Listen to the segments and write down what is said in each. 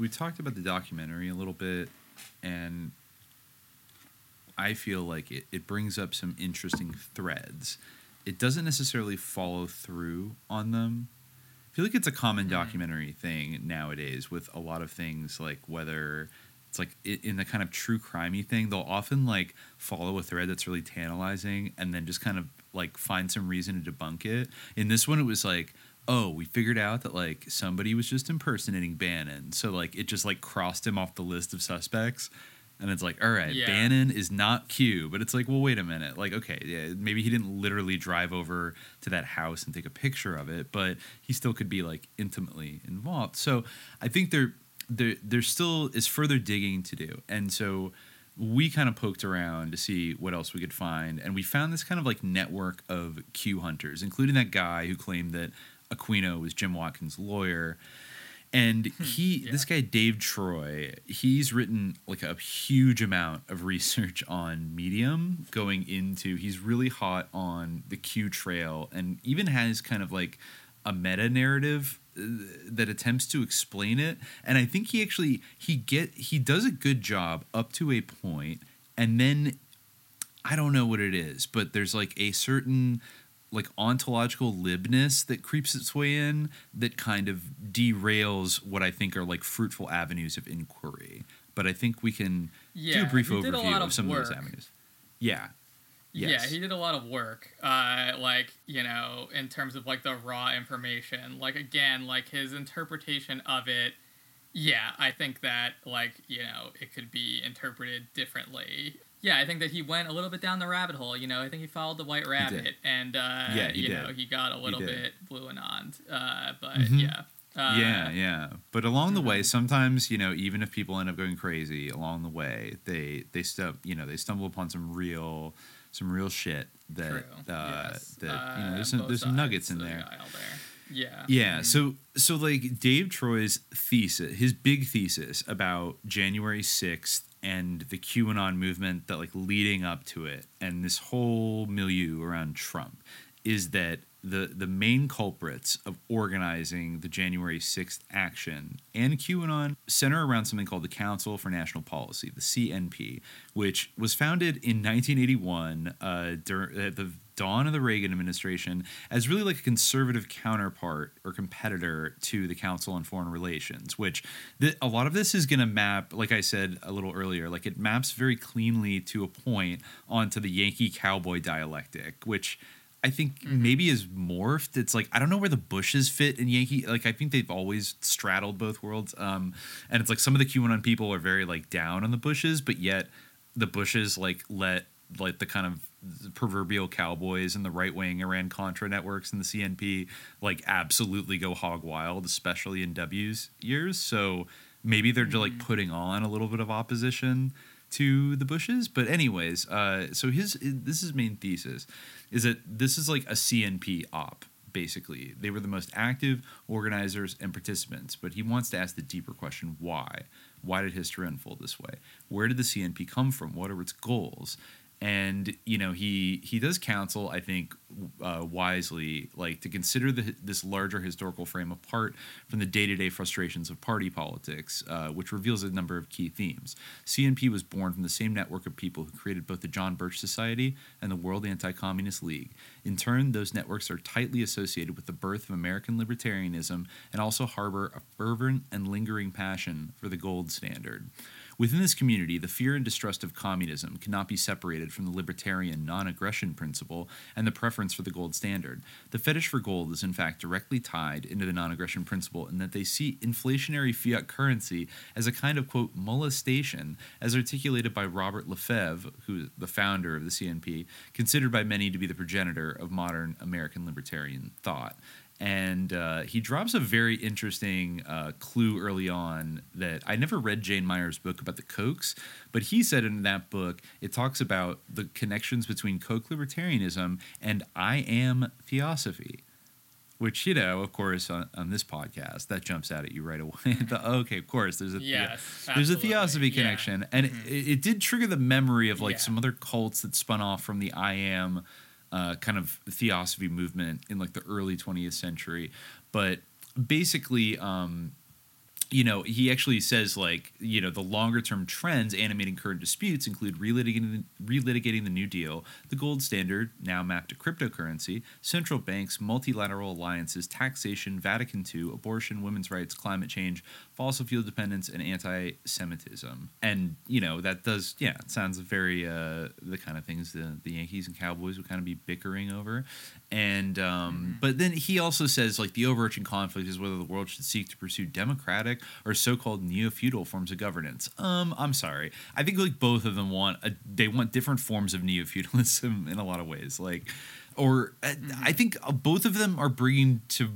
we talked about the documentary a little bit, and I feel like it, it brings up some interesting threads. It doesn't necessarily follow through on them. I feel like it's a common Mhm. documentary thing nowadays with a lot of things, like whether it's like in the kind of true crimey thing, they'll often like follow a thread that's really tantalizing and then just kind of like find some reason to debunk it. In this one, it was like, oh, we figured out that like somebody was just impersonating Bannon, so like it just like crossed him off the list of suspects. And it's like, all right, Yeah. Bannon is not Q, but it's like, well, wait a minute. Like, okay, yeah, maybe he didn't literally drive over to that house and take a picture of it, but he still could be like intimately involved. So I think there, there, there still is further digging to do, and so we kind of poked around to see what else we could find, and we found this kind of like network of Q hunters, including that guy who claimed that Aquino was Jim Watkins' lawyer. And he, yeah. this guy Dave Troy, he's written like a huge amount of research on Medium, going into. He's really hot on the Q trail, and even has kind of like a meta narrative uh, that attempts to explain it. And I think he actually he get he does a good job up to a point, and then I don't know what it is, but there's like a certain like ontological libness that creeps its way in that kind of derails what I think are like fruitful avenues of inquiry. But I think we can do a brief did a overview of, of some of those avenues. Yeah. Yeah, he did a lot of work. Uh, like you know, in terms of like the raw information. Like again, like his interpretation of it. Yeah, I think that like you know it could be interpreted differently. Yeah, I think that he went a little bit down the rabbit hole. You know, I think he followed the white rabbit, and uh, Yeah, you did. know he got a little bit blue and on. Uh, but Mhm. yeah. Uh, yeah, yeah. But along the way, sometimes you know, even if people end up going crazy along the way, they they step you know they stumble upon some real some real shit that uh, yes. that you Uh, know there's some, there's some nuggets in there. there. Yeah. Yeah. Mhm. So so like Dave Troy's thesis, his big thesis about January sixth and the QAnon movement that like leading up to it and this whole milieu around Trump is that the the main culprits of organizing the January 6th action and QAnon center around something called the Council for National Policy, the CNP, which was founded in 1981 uh, dur- at the dawn of the Reagan administration as really like a conservative counterpart or competitor to the Council on Foreign Relations, which th- a lot of this is going to map, like I said a little earlier, like it maps very cleanly to a point onto the Yankee cowboy dialectic, which I think maybe is morphed. It's like I don't know where the Bushes fit in Yankee. Like I think they've always straddled both worlds. Um, and it's like some of the QAnon people are very like down on the Bushes, but yet the Bushes like let like the kind of proverbial cowboys and the right wing Iran Contra networks and the CNP like absolutely go hog wild, especially in W's years. So maybe they're just like putting on a little bit of opposition to the Bushes. But anyways, uh, so his this is his main thesis is that this is like a CNP op. Basically, they were the most active organizers and participants, but he wants to ask the deeper question: Why? Why did history unfold this way? Where did the CNP come from? What are its goals? And you know he he does counsel i think uh, wisely like to consider the, this larger historical frame apart from the day-to-day frustrations of party politics uh, which reveals a number of key themes. Cnp was born from the same network of people who created both the john birch society and the world anti-communist league. In turn those networks are tightly associated with the birth of american libertarianism and also harbor a fervent and lingering passion for the gold standard Within this community, the fear and distrust of communism cannot be separated from the libertarian non aggression principle and the preference for the gold standard. The fetish for gold is, in fact, directly tied into the non aggression principle in that they see inflationary fiat currency as a kind of, quote, molestation, as articulated by Robert LeFevre, who is the founder of the CNP, considered by many to be the progenitor of modern American libertarian thought and uh, he drops a very interesting uh, clue early on that I never read Jane Mayer's book about the Kochs, but he said in that book it talks about the connections between Koch libertarianism and I am theosophy. Which you know, of course, on, on this podcast, that jumps out at you right away. the, okay, of course, there's a the- there's a theosophy Yeah. connection, and it, it did trigger the memory of like Yeah. some other cults that spun off from the I am uh, kind of theosophy movement in like the early 20th century. But basically, um, you know, he actually says like, you know, the longer term trends animating current disputes include relitigating, relitigating the New Deal, the gold standard, now mapped to cryptocurrency, central banks, multilateral alliances, taxation, Vatican II, abortion, women's rights, climate change, fossil fuel dependence, and anti Semitism. And, you know, that does, yeah, it sounds very uh, the kind of things the, the Yankees and Cowboys would kind of be bickering over. And, um, Mm-hmm. but then he also says like the overarching conflict is whether the world should seek to pursue democratic or so-called neo-feudal forms of governance. Um, I'm sorry. I think like both of them want a, they want different forms of neo-feudalism in a lot of ways. Like, or uh, I think uh, both of them are bringing to.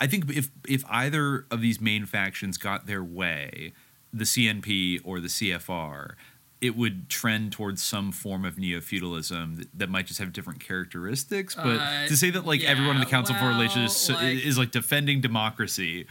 I think if if either of these main factions got their way, the CNP or the CFR, it would trend towards some form of neo feudalism that, that might just have different characteristics. But Uh, to say that like everyone in the Council of Foreign Relations like- is like defending democracy,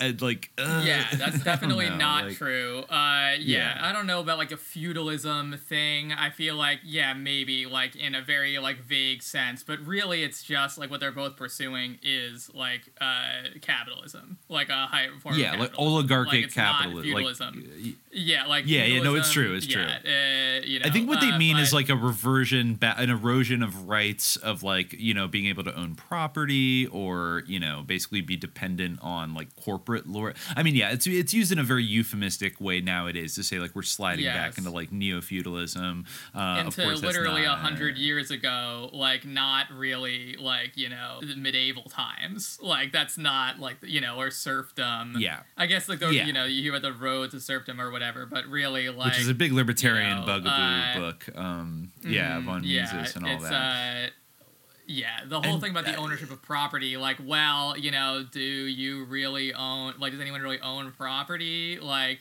and like uh, yeah, that's definitely know, not like- true. Uh, yeah, Yeah. I don't know about like a feudalism thing. I feel like yeah, maybe like in a very like vague sense, but really it's just like what they're both pursuing is like uh, capitalism, like a higher form. Yeah, of like oligarchic not capitalism. feudalism. Like, yeah, like Yeah, yeah, no, it's true, it's yeah, Uh, you know, I think what they uh, mean is like a reversion, ba- an erosion of rights of like you know being able to own property or you know basically be dependent on like corporate lore. I mean, yeah, it's it's used in a very euphemistic way nowadays to say like we're sliding back into like neo feudalism. Uh, of into literally a hundred years ago, like not really like you know the medieval times. Like that's not like you know or serfdom. Yeah. I guess like those Yeah. you know you hear about the road to serfdom or whatever, but really like which is a big libertarian know, bugaboo uh, book. Um, yeah, mm, von yeah, Mises and all it's, that. Uh, yeah, the whole And, thing about the ownership of property, like, well, you know, do you really own, like, does anyone really own property, like,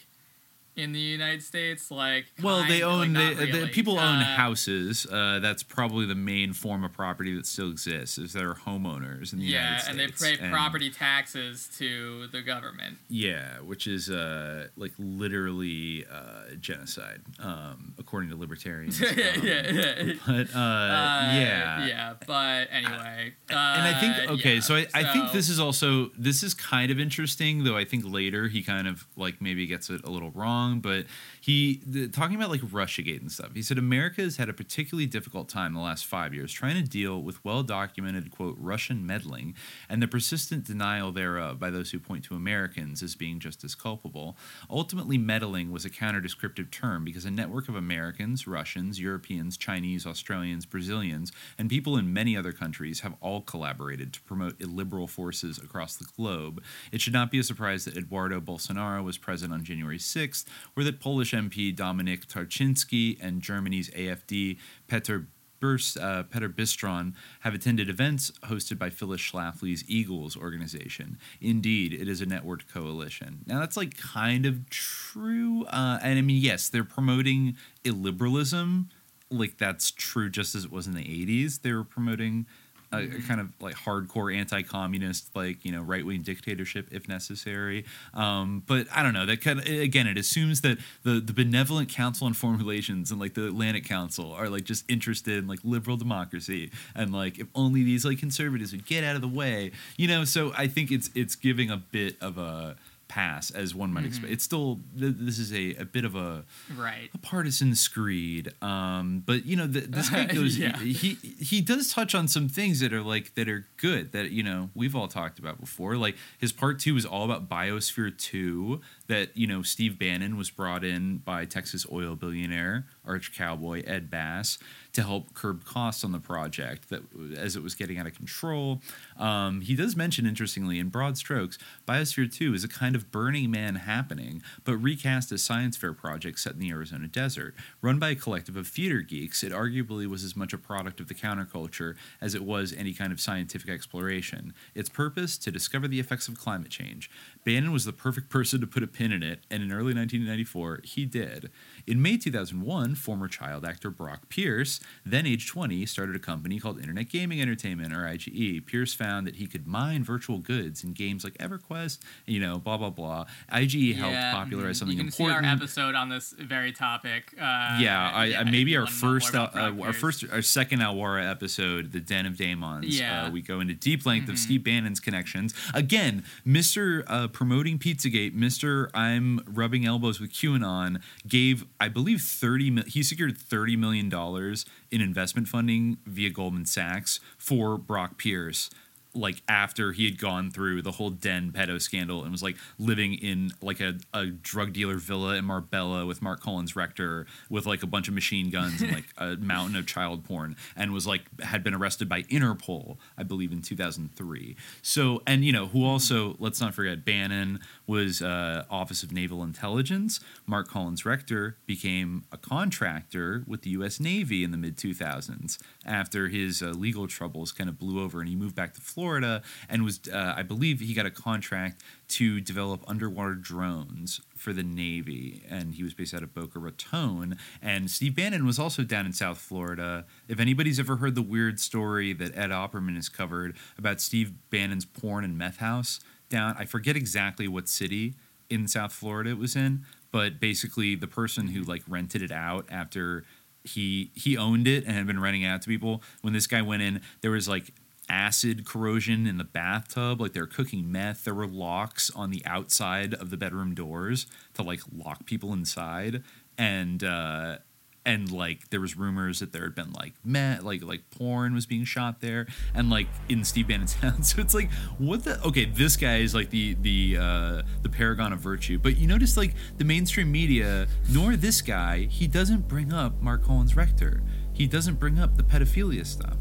in the United States? Like, Well, they own like, they, the really. people own Uh, houses. Uh, that's probably the main form of property that still exists. Is there are homeowners in the Yeah, United and they States, pay property taxes to the government. Yeah, which is uh, like literally uh, genocide, um, according to libertarians. yeah, Um, yeah, yeah. But uh, Uh, yeah. yeah, but anyway. And I think uh, okay, yeah, so I, I think this is also this is kind of interesting, though. I think later he kind of like maybe gets it a little wrong, but he the, talking about like RussiaGate and stuff. He said America has had a particularly difficult time the last five years trying to deal with well documented quote Russian meddling and the persistent denial thereof by those who point to Americans as being just as culpable. Ultimately, meddling was a counter descriptive term because a network of Americans, Russians, Europeans, Chinese, Australians, Brazilians, and people in many other countries have all collaborated to promote illiberal forces across the globe. It should not be a surprise that Eduardo Bolsonaro was present on January 6th, or that Polish MP Dominik Tarczynski and Germany's AFD Peter Burst, uh, Peter Bystron have attended events hosted by Phyllis Schlafly's Eagles organization. Indeed, it is a networked coalition. Now, that's like kind of true. Uh, and I mean, yes, they're promoting illiberalism. Like, that's true just as it was in the 80s. They were promoting a, a kind of like hardcore anti-communist, like you know, right-wing dictatorship if necessary. Um, but I don't know. That kind of again, it assumes that the the benevolent Council on Foreign Relations and like the Atlantic Council are like just interested in like liberal democracy and like if only these like conservatives would get out of the way, you know. So I think it's it's giving a bit of a pass as one might expect. It's still th- this is a, a bit of a Right. a partisan screed. Um, but you know, the, this guy goes. Yeah. He he does touch on some things that are like that are good that you know we've all talked about before. Like his part two is all about Biosphere two. That you know Steve Bannon was brought in by Texas oil billionaire arch cowboy Ed Bass to help curb costs on the project that as it was getting out of control. Um, he does mention interestingly in broad strokes, Biosphere 2 is a kind of Burning Man happening, but recast as science fair project set in the Arizona desert. Run by a collective of theater geeks, it arguably was as much a product of the counterculture as it was any kind of scientific exploration. Its purpose to discover the effects of climate change. Bannon was the perfect person to put a pin in it, and in early 1994, he did. In May 2001, former child actor Brock Pierce, then age 20, started a company called Internet Gaming Entertainment, or IGE. Pierce found that he could mine virtual goods in games like EverQuest, you know, blah, blah, blah. IGE helped Yeah, popularize something you can important. see our episode on this very topic. Uh, yeah, I, I maybe our wanna know more first, uh, our first, our second Alwara episode, the Den of Daemons. Yeah. Mm-hmm. uh, we go into deep length of Steve Bannon's connections. Again, Mister uh, promoting PizzaGate, Mister I'm rubbing elbows with QAnon, gave I believe thirty. mil- He secured thirty million dollars in investment funding via Goldman Sachs for Brock Pierce. Like after he had gone through the whole Den pedo scandal and was like living in like a, a drug dealer villa in Marbella with Marc Collins-Rector with like a bunch of machine guns and like a mountain of child porn and was like had been arrested by Interpol, I believe in 2003. So and you know who also let's not forget Bannon was uh, Office of Naval Intelligence. Marc Collins-Rector became a contractor with the U.S. Navy in the mid 2000s after his uh, legal troubles kind of blew over and he moved back to Florida and was uh, I believe he got a contract to develop underwater drones for the Navy, and he was based out of Boca Raton. And Steve Bannon was also down in South Florida. If anybody's ever heard the weird story that Ed Opperman has covered about Steve Bannon's porn and meth house down, I forget exactly what city in South Florida it was in, but basically the person who like rented it out after he he owned it and had been renting it out to people. When this guy went in, there was like acid corrosion in the bathtub. Like they were cooking meth. There were locks on the outside of the bedroom doors to like lock people inside. And uh and like there was rumors that there had been like meth like like porn was being shot there. And like in steve bannon's house so it's like what the okay this guy is like the the uh the paragon of virtue. But you notice like the mainstream media nor this guy he doesn't bring up marc collins-rector. He doesn't bring up the pedophilia stuff.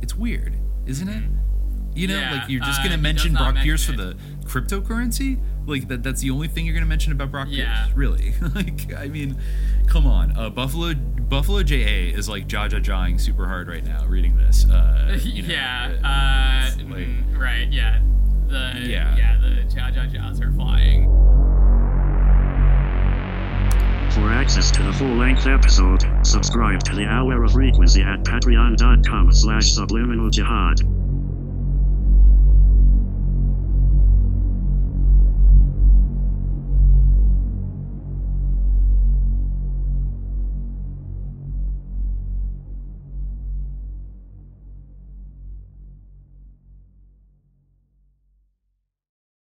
It's weird isn't it you know. Yeah, like you're just uh, gonna mention brock pierce for the cryptocurrency like that that's the only thing you're gonna mention about brock Yeah. pierce really like i mean come on uh buffalo buffalo ja is like jaw jaw jawing super hard right now reading this uh you know, yeah. uh, Uh, like- mm, right. Yeah. The Yeah. yeah. The jaw jaw jaws are flying. For access to the full-length episode, subscribe to the Hour of Frequency at patreon.com slash subliminal jihad.